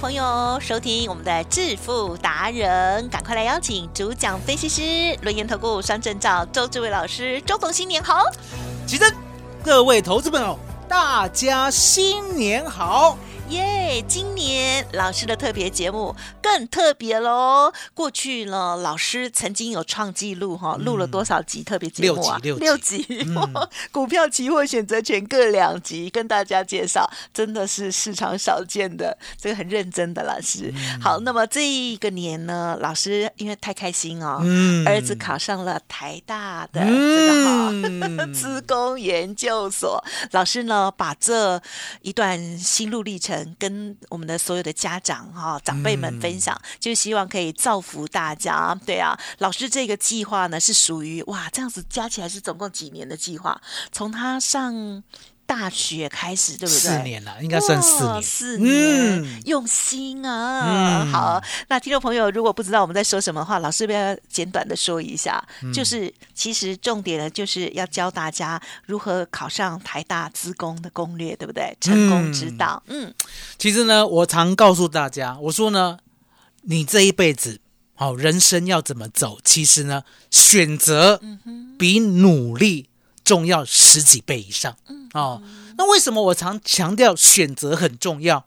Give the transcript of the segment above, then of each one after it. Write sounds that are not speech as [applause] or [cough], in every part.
朋友收听我们的致富达人，赶快来邀请主讲分析师轮研投顾双证照周志伟老师，周总新年好！起身，各位投资朋友，大家新年好！耶！今年老师的特别节目更特别喽。过去呢，老师曾经有创纪录哈，录了多少集特别节目啊？六集，六集。[laughs] 股票、期货、选择权各两集，跟大家介绍，真的是市场少见的，这个很认真的老师。好，那么这一个年呢，老师因为太开心哦，儿子考上了台大的这个好 [laughs] 资工研究所，老师呢把这一段心路历程。跟我们的所有的家长哈长辈们分享，就希望可以造福大家。对啊，老师这个计划呢是属于哇，这样子加起来是总共几年的计划？从他上。大学开始，对不对？四年了，应该算四年。四年，用心啊！好，那听众朋友，如果不知道我们在说什么话，老师不要简短的说一下。就是其实重点呢，就是要教大家如何考上台大资工的攻略，对不对？成功之道。嗯，其实呢，我常告诉大家，我说呢，你这一辈子，好，人生要怎么走？其实呢，选择比努力重要十几倍以上。哦，那为什么我常强调选择很重要？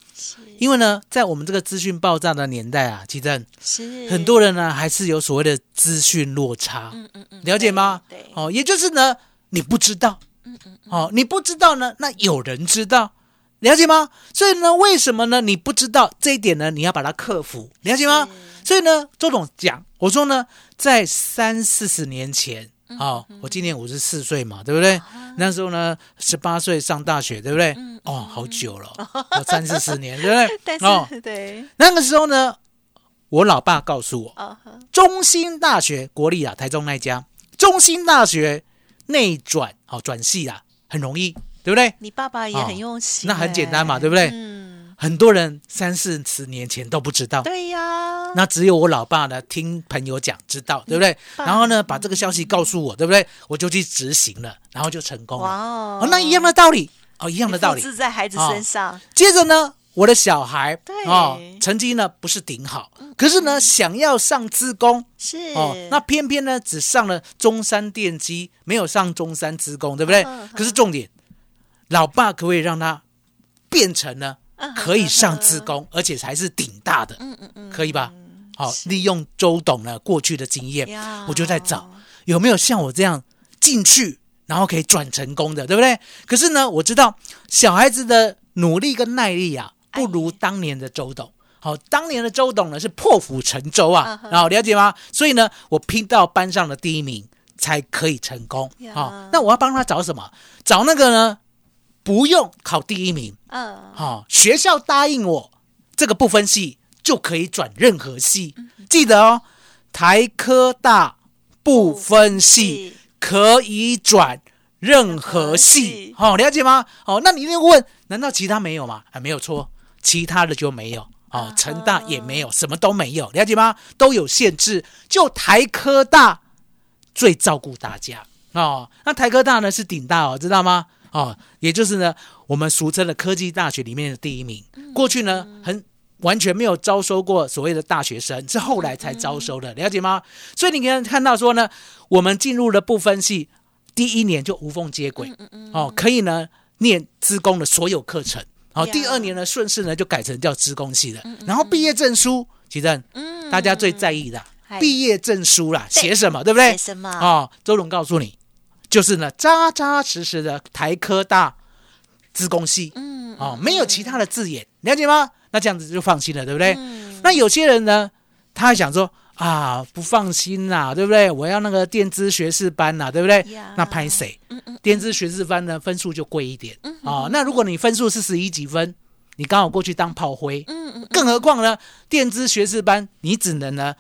因为呢，在我们这个资讯爆炸的年代啊，其实是很多人呢还是有所谓的资讯落差。嗯嗯嗯，了解吗？对，哦，也就是呢，你不知道，嗯嗯，哦，你不知道呢，那有人知道，了解吗？所以呢，为什么呢？你不知道这一点呢？你要把它克服，了解吗？所以呢，周总讲，我说呢，在三四十年前。好，我今年五十四岁嘛，对不对？那时候呢，十八岁上大学，对不对？哦，好久了，三四十年，对不对？[laughs] 哦，对。那个时候呢，我老爸告诉我，中兴大学国立啊，台中那家，中兴大学内转，哦转系啊，很容易，对不对？你爸爸也很用心，那很简单嘛，对不对？嗯。很多人三四十年前都不知道，对呀，那只有我老爸呢，听朋友讲知道，对不对？然后呢，把这个消息告诉我，对不对？我就去执行了，然后就成功了。哦，那一样的道理哦，一样的道理是在孩子身上。接着呢，我的小孩哦，成绩呢不是顶好，可是呢想要上资工是哦，那偏偏呢只上了中山电机，没有上中山职工，对不对？可是重点，老爸可不可以让他变成呢？可以上自工，而且还是顶大的，嗯嗯嗯，可以吧？好，利用周董呢过去的经验，我就在找有没有像我这样进去，然后可以转成功的，对不对？可是呢，我知道小孩子的努力跟耐力啊，不如当年的周董。好，当年的周董呢是破釜沉舟啊，然后了解吗？所以呢，我拼到班上的第一名才可以成功。好，那我要帮他找什么？找那个呢？不用考第一名，嗯，好，学校答应我这个不分系就可以转任何系，记得哦，台科大不分系可以转任何系，好，了解吗？哦，那你一定问，难道其他没有吗？啊，没有错，其他的就没有，哦，成大也没有，什么都没有，了解吗？都有限制，就台科大最照顾大家哦。那台科大呢是顶大哦，知道吗？哦，也就是呢，我们俗称的科技大学里面的第一名。过去呢，很完全没有招收过所谓的大学生，是后来才招收的，了解吗？所以你可以看到说呢，我们进入了不分系，第一年就无缝接轨，哦，可以呢念资工的所有课程。好，第二年呢顺势呢就改成叫资工系了。然后毕业证书，其实大家最在意的毕业证书啦，写什么，对不对？写什么？哦，周龙告诉你。就是呢扎扎实实的台科大资工系，嗯哦，没有其他的字眼，了解吗？那这样子就放心了，对不对？嗯那有些人呢，他还想说啊，不放心啦，对不对？我要那个电资学士班啦，对不对？那拍谁？嗯嗯电资学士班呢，分数就贵一点哦。那如果你分数是十一几分，你刚好过去当炮灰，嗯嗯更何况呢，电资学士班你只能呢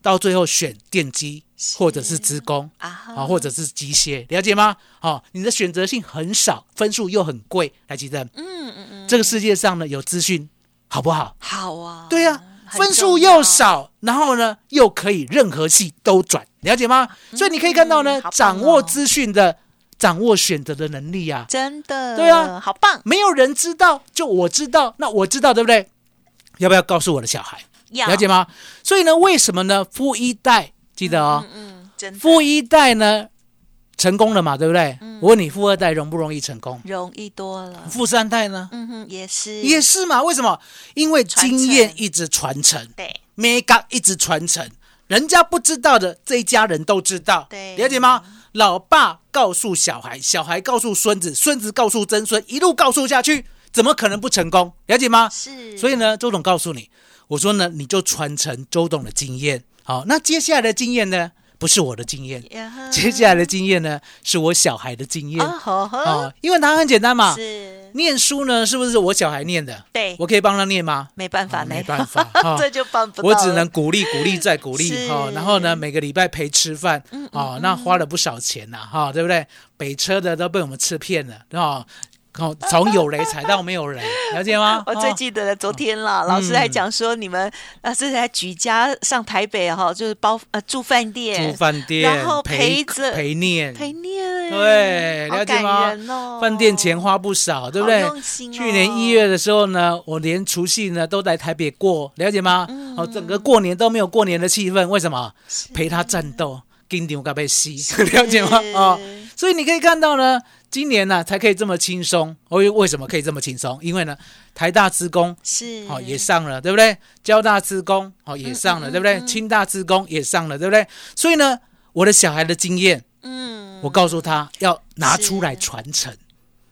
到最后选电机或者是职工啊啊，或者是机械，了解吗？好，你的选择性很少，分数又很贵，来记得，嗯嗯嗯，这个世界上呢有资讯好不好？好啊，对呀、很分数又，少，然后呢又可以任何系都转，了解吗？所以你可以看到呢，掌握资讯的、掌握选择的能力啊，真的，对啊好棒，没有人知道，就我知道，那我知道，对不对？要不要告诉我的小孩？要了解吗？所以呢，为什么呢？富一代记得哦，嗯，真的富一代呢成功了嘛，对不对？我问你，富二代容不容易成功？容易多了，富三代呢？嗯哼，也是也是嘛？为什么？因为经验一直传承。对，mega 一直传承，人家不知道的，这一家人都知道，对了解吗？老爸告诉小孩，小孩告诉孙子，孙子告诉曾孙，一路告诉下去，怎么可能不成功？了解吗？是，所以呢，周董告诉你，我说呢，你就传承周董的经验。好，那接下来的经验呢，不是我的经验，接下来的经验呢，是我小孩的经验。哦，因为答案很简单嘛，是，念书呢，是不是我小孩念的？对。我可以帮他念吗？没办法，哦没办法。[laughs] 哈。这就办不到，我只能鼓励、鼓励再鼓励是。哈、然后呢，每个礼拜陪吃饭，哦，那花了不少钱呐，哈、对不对？北车的都被我们吃骗了，哦，哦，从有雷踩到没有雷，[laughs] 了解吗？我最哦记得昨天了，老师还讲说你们啊是在举家上台北哈，就是包呃住饭店，住饭店，然后陪陪着陪念，陪念，对，了解吗饭店钱花不少，对不对用？去年一月的时候呢，我连除夕呢都来台北过，了解吗？嗯哦，整个过年都没有过年的气氛，为什么？陪他战斗，金牛该被吸，[laughs] 了解吗？哦，所以你可以看到呢，今年呢、才可以这么轻松。为为什么可以这么轻松？因为呢，台大职工是哦也上了，对不对？交大职工哦也上了，对不对？清大职工也上了，对不对？所以呢，我的小孩的经验，嗯我告诉他要拿出来传承。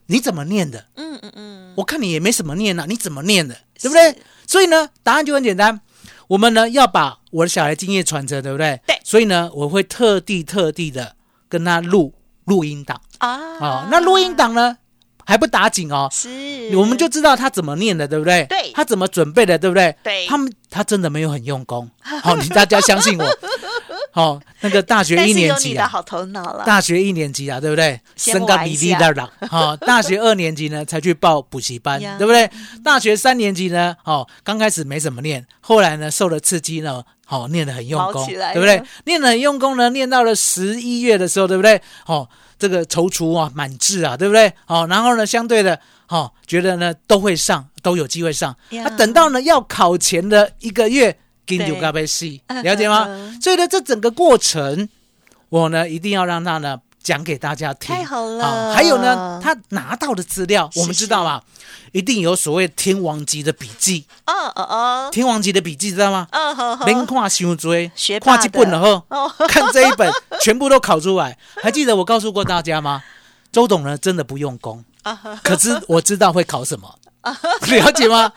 你怎么念的？嗯嗯嗯，我看你也没什么念啊，你怎么念的？对不对？所以呢，答案就很简单，我们呢要把我的小孩经验传承，对不对？对所以呢，我会特地特地的跟他录录音档啊啊、那录音档呢还不打紧哦。是，我们就知道他怎么念的，对不对？对他怎么准备的，对不对？对他们他真的没有很用功。好、[laughs] 你大家相信我。[laughs] 好、那个大学一年级好头脑了，大学一年级啊，对不对？先升个玩一下比例的啦，好、大学二年级呢才去报补习班呀，对不对？大学三年级呢，哦，刚开始没怎么念，后来呢受了刺激呢，哦，念得很用功，对不对了？念得很用功呢，念到了十一月的时候，对不对？哦，这个踌躇啊，满志啊，对不对？哦，然后呢，相对的，哦，觉得呢都会上，都有机会上。那啊，等到呢要考前的一个月，给对丢咖啡戏，[laughs] 嗯了解吗？嗯所以呢，这整个过程，我呢一定要让他呢讲给大家听。太好了。啊还有呢，他拿到的资料，是我们知道嘛，一定有所谓天王级的笔记，哦哦哦，天王级的笔记知道吗？嗯呵呵，连看伤追，学霸看几本了后，哦，[laughs] 看这一本全部都考出来。还记得我告诉过大家吗？周董呢真的不用功，[laughs] 可是我知道会考什么，[laughs] 了解吗？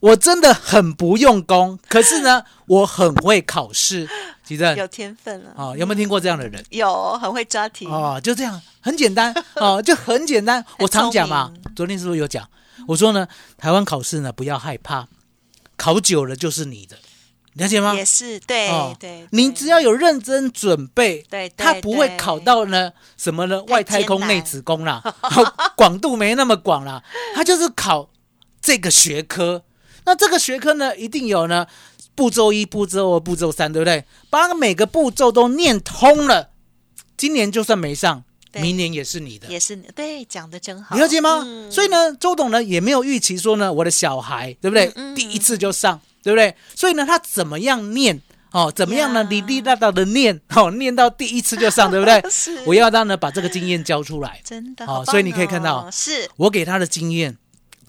我真的很不用功，可是呢，我很会考试。吉正有天分了，哦，有没有听过这样的人？有很会抓题，哦，就这样，很简单 [laughs] 哦，就很简单。我常讲嘛，昨天是不是有讲？我说呢，台湾考试呢不要害怕，考久了就是你的，了解吗？也是对哦对，你只要有认真准备，对对他不会考到呢什么呢外太空内子宫啦，好广度没那么广啦，他就是考这个学科。那这个学科呢，一定有呢步骤一、步骤二、步骤三，对不对？把每个步骤都念通了，今年就算没上，明年也是你的。也是对讲的真好，你了解吗？嗯所以呢，周董呢也没有预期说呢，我的小孩对不对？嗯嗯第一次就上，对不对？所以呢，他怎么样念哦？怎么样呢？呀哩哩啦啦的念哦，念到第一次就上，对不对？[laughs] 是我要他呢把这个经验教出来。真的好所以你可以看到哦是我给他的经验，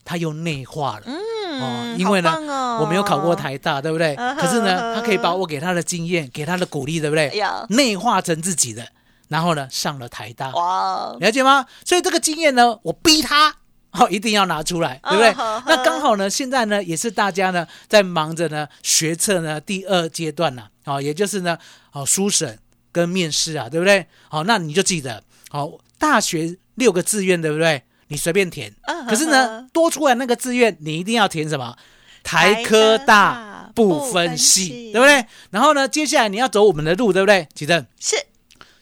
他又内化了。嗯哦，因为呢，哦我没有考过台大，对不对？嗯可是呢，他可以把我给他的经验，给他的鼓励，对不对？内化成自己的，然后呢上了台大，哇，了解吗？所以这个经验呢，我逼他。哦，一定要拿出来，对不对？嗯那刚好呢，现在呢，也是大家呢在忙着呢学测呢第二阶段呢，哦，也就是呢，哦，书审跟面试啊，对不对？好、那你就记得，好、大学六个志愿，对不对？你随便填，嗯可是呢，多出来那个志愿，你一定要填什么？台科大不分系，对不对？然后呢，接下来你要走我们的路，对不对？启正是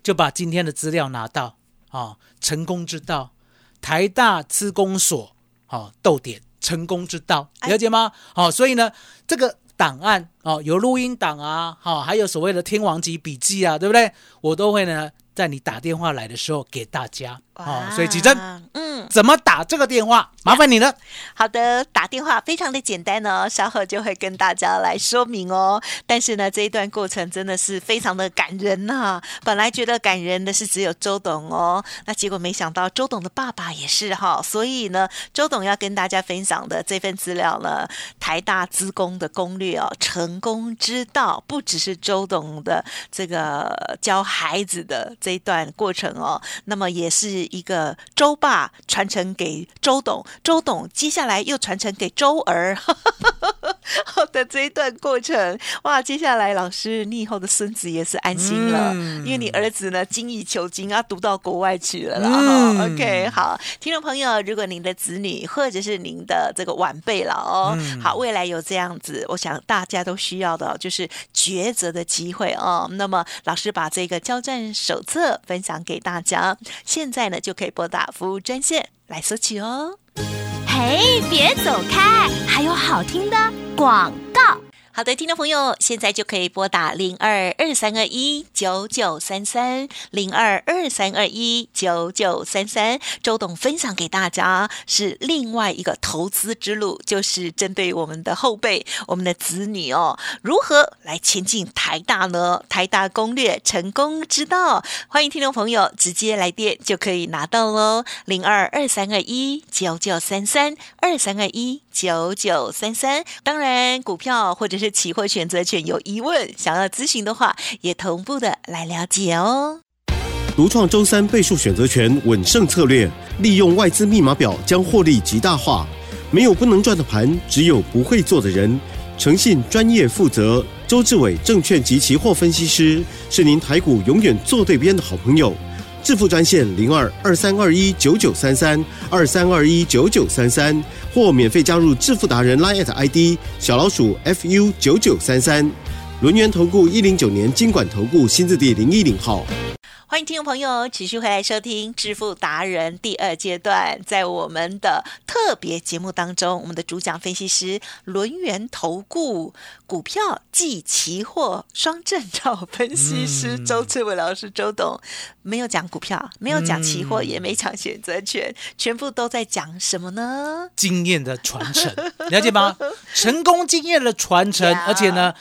就把今天的资料拿到啊、哦，成功之道，台大资工所，好、哦，逗点成功之道，了解吗？好、哦，所以呢，这个档案哦，有录音档啊，好、哦，还有所谓的天王级笔记啊，对不对？我都会呢，在你打电话来的时候给大家哦，所以启正，嗯，怎么打这个电话？麻烦你了。好的，打电话非常的简单哦，稍后就会跟大家来说明哦。但是呢，这一段过程真的是非常的感人呐、本来觉得感人的是只有周董哦，那结果没想到周董的爸爸也是哈、所以呢，周董要跟大家分享的这份资料呢，台大资工的攻略哦，成功之道，不只是周董的这个教孩子的这一段过程哦，那么也是一个周爸传承给周董。周董接下来又传承给周儿 [laughs] 的这一段过程，哇！接下来老师，你以后的孙子也是安心了，嗯因为你儿子呢精益求精啊，读到国外去了啦。嗯 OK，好，听众朋友，如果您的子女或者是您的这个晚辈了哦，嗯好，未来有这样子，我想大家都需要的哦就是抉择的机会哦。那么老师把这个交战手册分享给大家，现在呢就可以拨打服务专线来索取哦。嘿，别走开，还有好听的广告。好的，听众朋友，现在就可以拨打零二二三二一九九三三零二二三二一九九三三。周董分享给大家是另外一个投资之路，就是针对我们的后辈、我们的子女哦，如何来前进台大呢？台大攻略成功之道，欢迎听众朋友直接来电就可以拿到喽，零二二三二一九九三三二三二一九九三三。当然，股票或者是期货选择权有疑问，想要咨询的话，也同步的来了解哦。独创周三倍数选择权稳胜策略，利用外资密码表将获利极大化。没有不能赚的盘，只有不会做的人。诚信、专业、负责，周志伟证券及期货分析师是您台股永远做对边的好朋友。致富专线零二二三二一九九三三二三二一九九三三，或免费加入致富达人 Line at ID 小老鼠 fu 九九三三。轮源投顾一零九年经管投顾新字第零一零号。欢迎听众朋友持续回来收听《致富达人》第二阶段，在我们的特别节目当中，我们的主讲分析师轮源投顾股票暨期货双证照分析师嗯周志伟老师周董，没有讲股票，没有讲期货，嗯也没讲选择权，全部都在讲什么呢？经验的传承，了解吗？[laughs] 成功经验的传承，而且呢，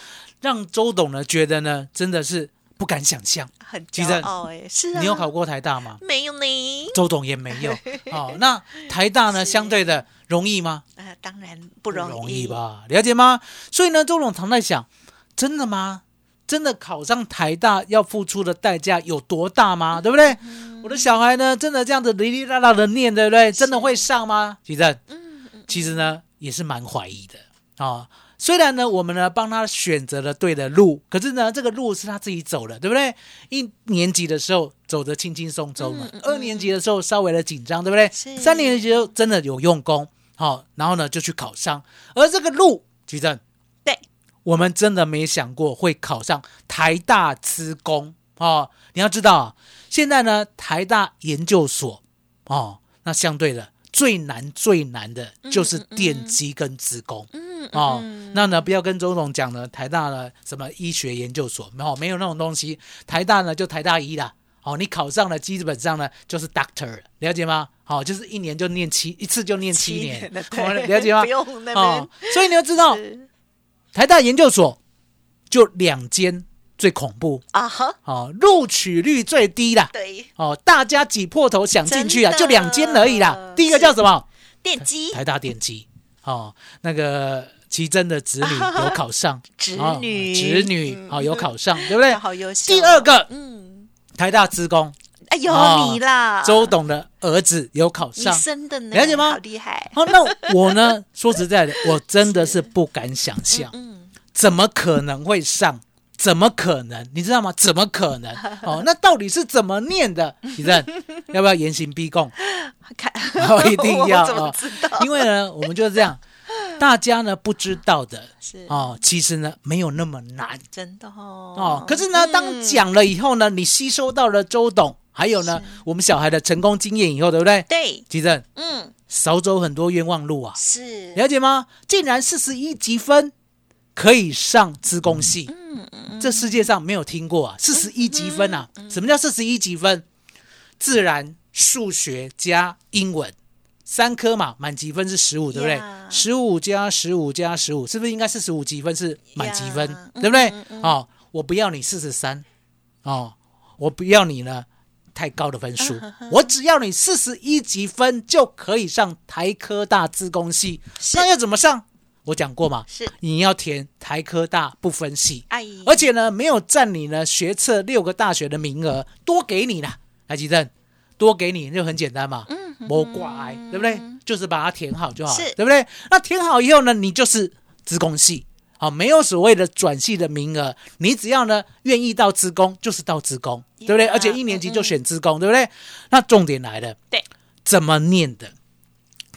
让周董呢觉得呢，真的是不敢想象。很骄傲哎，是啊，你有考过台大吗？没有呢？周董也没有。[laughs] 哦，那台大呢，相对的容易吗？呃，当然不容易容易吧？了解吗？所以呢，周董常在想，真的吗？真的考上台大要付出的代价有多大吗？对不对？我的小孩呢，真的这样子哩哩啦啦的念，对不对？真的会上吗？其实，其实呢，也是蛮怀疑的啊、哦。虽然呢，我们呢帮他选择了对的路，可是呢，这个路是他自己走的，对不对？一年级的时候走得轻轻松松嘛，嗯嗯嗯二年级的时候稍微的紧张，对不对？三年级的时候真的有用功，好、然后呢就去考上，而这个路，举证，对，我们真的没想过会考上台大资工哦。你要知道啊，现在呢台大研究所哦，那相对的最难最难的就是电机跟资工。嗯那呢，不要跟周总讲呢，台大呢什么医学研究所，没有没有那种东西，台大呢就台大医啦。哦，你考上了，基本上呢就是 doctor，了了解吗？好、哦，就是一年就念七一次就念七年，了解吗不？用那哦，所以你要知道，是台大研究所就两间最恐怖，啊哈，哦，录取率最低啦，对，哦，大家挤破头想进去啊，就两间而已啦。第一个叫什么？电机。台大电机，哦，那个奇珍的子女 [laughs] 有考上，侄哦女侄女嗯。哦有考上，对不对？好优秀。第二个嗯，台大资工。哎呦哦你啦，周董的儿子有考上。生的呢，了解吗？好厉害，哦，那我呢？[laughs] 说实在的，我真的是不敢想象，嗯，怎么可能会上？怎么可能？你知道吗？怎么可能？[laughs] 哦，那到底是怎么念的？李正，[laughs] 要不要严刑逼供？看哦，一定要？因为呢，我们就是这样，大家呢不知道的是哦，其实呢没有那么难真的哦，哦。可是呢，当嗯讲了以后呢，你吸收到了周董，还有呢我们小孩的成功经验以后，对不对？对，其正嗯，少走很多冤枉路啊，是，了解吗？竟然四十一积分可以上资工系，嗯嗯这世界上没有听过啊，四十一积分啊！什么叫四十一积分？自然、数学加英文三科嘛，满积分是十五，对不对？十五加十五加十五，是不是应该四十五积分是满积分？Yeah，对不对？哦，我不要你四十三，哦，我不要你呢太高的分数，我只要你四十一积分就可以上台科大自工系，那要怎么上？我讲过嘛，是，你要填台科大不分系，哎，而且呢，没有占你呢学测六个大学的名额，多给你啦，台积电多给你就很简单嘛，嗯，没挂碍，对不对？就是把它填好就好了，是。对不对？那填好以后呢，你就是资工系，好，没有所谓的转系的名额，你只要呢愿意到资工，就是到资工，对不对？而且一年级就选资工，对不对？那重点来了，对，怎么念的，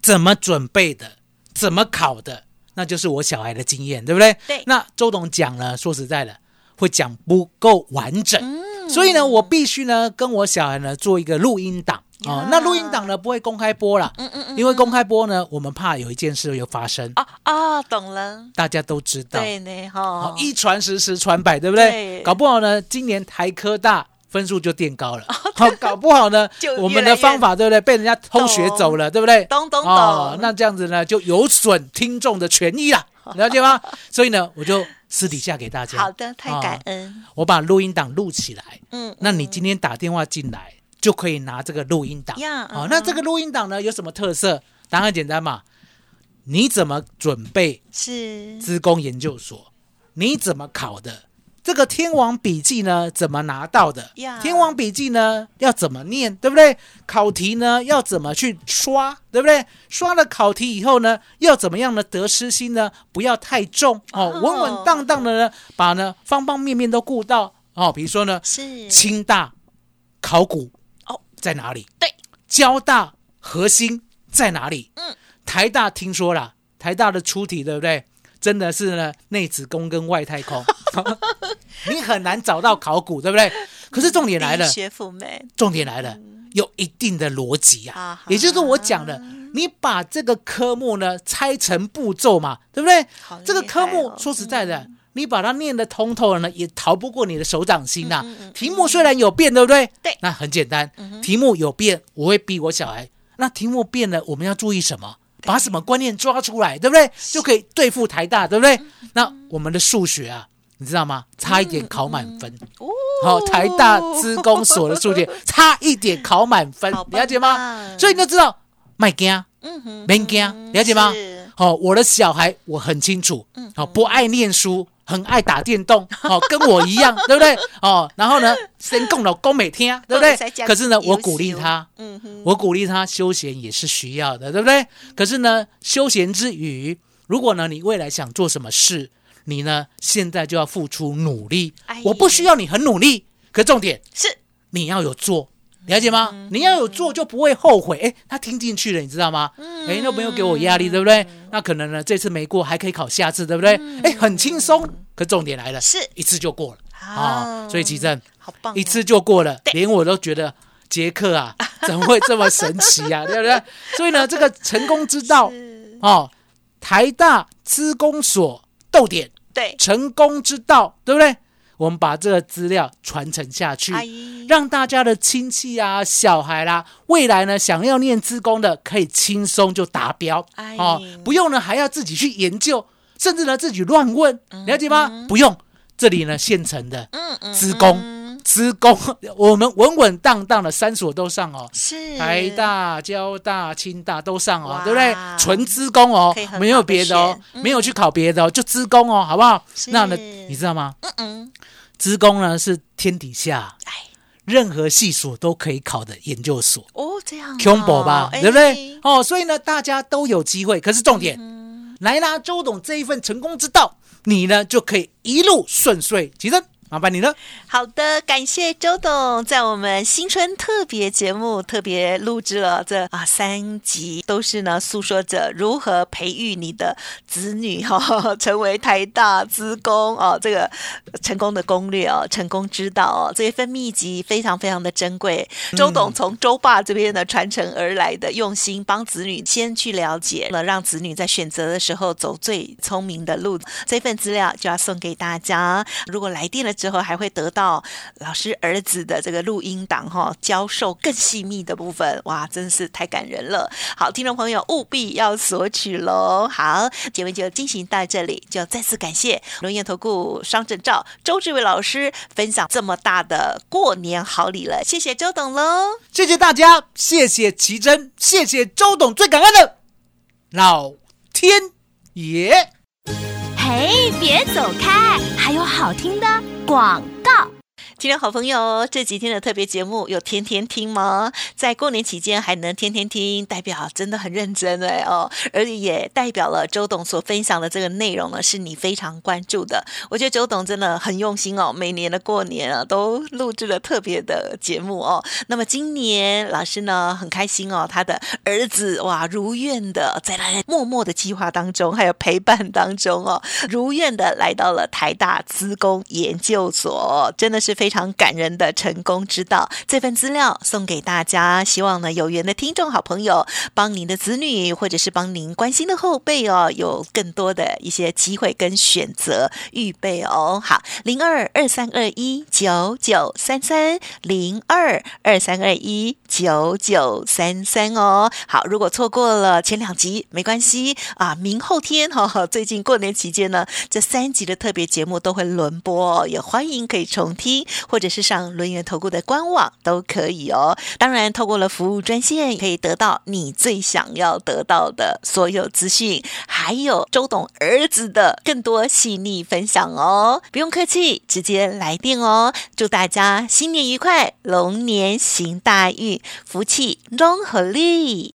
怎么准备的，怎么考的，那就是我小孩的经验，对不对？对。那周董讲了，说实在的，会讲不够完整，嗯。所以呢，我必须呢跟我小孩呢做一个录音档。哦。那录音档呢不会公开播了，嗯嗯嗯，因为公开播呢，我们怕有一件事又发生，哦哦，懂了，大家都知道，对呢，哦哈，，一传十，十传百，对不对？对。搞不好呢，今年台科大分数就垫高了，[laughs] 好，搞不好呢 [laughs] 我们的方法对不对？被人家偷学走了，对不对？懂懂哦懂，那这样子呢，就有损听众的权益了，[laughs] 了解吗？所以呢，我就私底下给大家，好的，太感哦恩，我把录音档录起来。嗯，那你今天打电话进来，就可以拿这个录音档。呀好、嗯那这个录音档呢有什么特色？答案很简单嘛，你怎么准备是资工研究所？你怎么考的？这个天王笔记呢，怎么拿到的呀？天王笔记呢，要怎么念，对不对？考题呢，要怎么去刷，对不对？刷了考题以后呢，要怎么样呢？得失心呢，不要太重哦，哦稳稳当当的呢，把呢方方面面都顾到哦。比如说呢，是清大考古哦在哪里？对，交大核心在哪里？嗯，台大听说了，台大的出题对不对？真的是呢，内子宫跟外太空，[laughs] 你很难找到考古，对不对？可是重点来了，学府妹，重点来了，有一定的逻辑啊啊，也就是我讲的，你把这个科目呢拆成步骤嘛，对不对？这个科目说实在的，你把它念得通透了呢，也逃不过你的手掌心呐。题目虽然有变，对不对？对那很简单，题目有变，我会逼我小孩。那题目变了，我们要注意什么？把什么观念抓出来，对不对？就可以对付台大，对不对？那我们的数学啊，你知道吗？差一点考满分。哦好、台大资工所的数学 [laughs] 差一点考满分了解吗？所以你就知道，卖惊，嗯哼，没惊，了解吗？是好、我的小孩我很清楚，好、不爱念书，很爱打电动，哦、跟我一样，[laughs] 对不对？哦，然后呢，先供老公每天，[laughs] 对不对？可是呢，我鼓励他，嗯哼，我鼓励他休闲也是需要的，对不对？可是呢，休闲之余，如果呢你未来想做什么事，你呢现在就要付出努力哎。我不需要你很努力，可重点是你要有做。了解吗？你要有做就不会后悔。哎，他听进去了，你知道吗？哎，那没有给我压力，对不对？那可能呢，这次没过还可以考下次，对不对？哎，很轻松。可重点来了，是一次就过了啊、啊所以奇正好棒哦，一次就过了，连我都觉得杰克啊，[laughs] 怎么会这么神奇啊？对不对？所以呢，[laughs] 这个成功之道哦，台大资工所逗点对，成功之道，对不对？我们把这个资料传承下去，让大家的亲戚啊、小孩啦、未来呢想要念资工的，可以轻松就达标。哎哦，不用呢还要自己去研究，甚至呢自己乱问，了解吗？不用，这里呢现成的嗯嗯资工嗯资工，我们稳稳当当的三所都上哦。是台大、交大、清大都上哦哇，对不对？纯资工哦没有别的哦没有去考别的哦，就资工哦，好不好？是那呢，你知道吗？嗯嗯，资工呢是天底下哎，任何系所都可以考的研究所。哦，这样、哦、恐怖吧，哎对不对？哦，所以呢，大家都有机会。可是重点，来啦周董这一份成功之道，你呢就可以一路顺遂。其实麻烦你了。好的，感谢周董在我们新春特别节目特别录制了这啊三集，都是呢诉说着如何培育你的子女 [laughs] 哈、哦、成为台大资工哦，这个成功的攻略哦，成功之道哦，这一份秘籍非常非常的珍贵。周董从周爸这边呢传承而来的用心，帮子女先去了解了，让子女在选择的时候走最聪明的路。这份资料就要送给大家，如果来电了之后还会得到老师儿子的这个录音档哈、教授更细密的部分，哇，真是太感人了。好，听众朋友务必要索取喽。好，节目就进行到这里，就再次感谢龙岩投顾双证照周志伟老师分享这么大的过年好礼了，谢谢周董喽。谢谢大家，谢谢奇珍，谢谢周董，最感恩的老天爷。嘿，别走开，还有好听的广。今天好朋友，这几天的特别节目有天天听吗？在过年期间还能天天听，代表真的很认真哎哦，而且也代表了周董所分享的这个内容呢，是你非常关注的。我觉得周董真的很用心哦，每年的过年啊都录制了特别的节目哦。那么今年老师呢很开心哦，他的儿子哇如愿的在他默默的计划当中，还有陪伴当中哦，如愿的来到了台大资工研究所，真的是非非常感人的成功之道。这份资料送给大家，希望呢有缘的听众好朋友帮您的子女，或者是帮您关心的后辈哦，有更多的一些机会跟选择预备哦。好，零二二三二一九九三三零二二三二一九九三三哦。好，如果错过了前两集没关系啊，明后天哈、哦，最近过年期间呢，这三集的特别节目都会轮播、哦，也欢迎可以重听，或者是上轮源投顾的官网都可以哦。当然，透过了服务专线，可以得到你最想要得到的所有资讯，还有周董儿子的更多细腻分享哦。不用客气，直接来电哦。祝大家新年愉快，龙年行大运，福气融合力。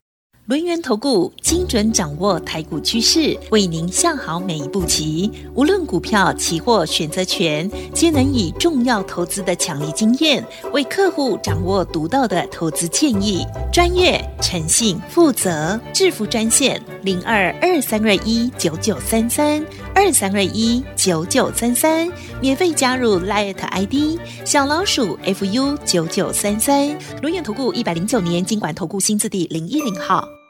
轮源投顾精准掌握台股趋势，为您下好每一步棋。无论股票、期货、选择权，皆能以重要投资的强力经验，为客户掌握独到的投资建议。专业、诚信、负责，致富专线零二二三二一九九三三二三二一九九三三，免费加入 Light ID 小老鼠 fu 九九三三。轮源投顾一百零九年经管投顾新字第零一零号。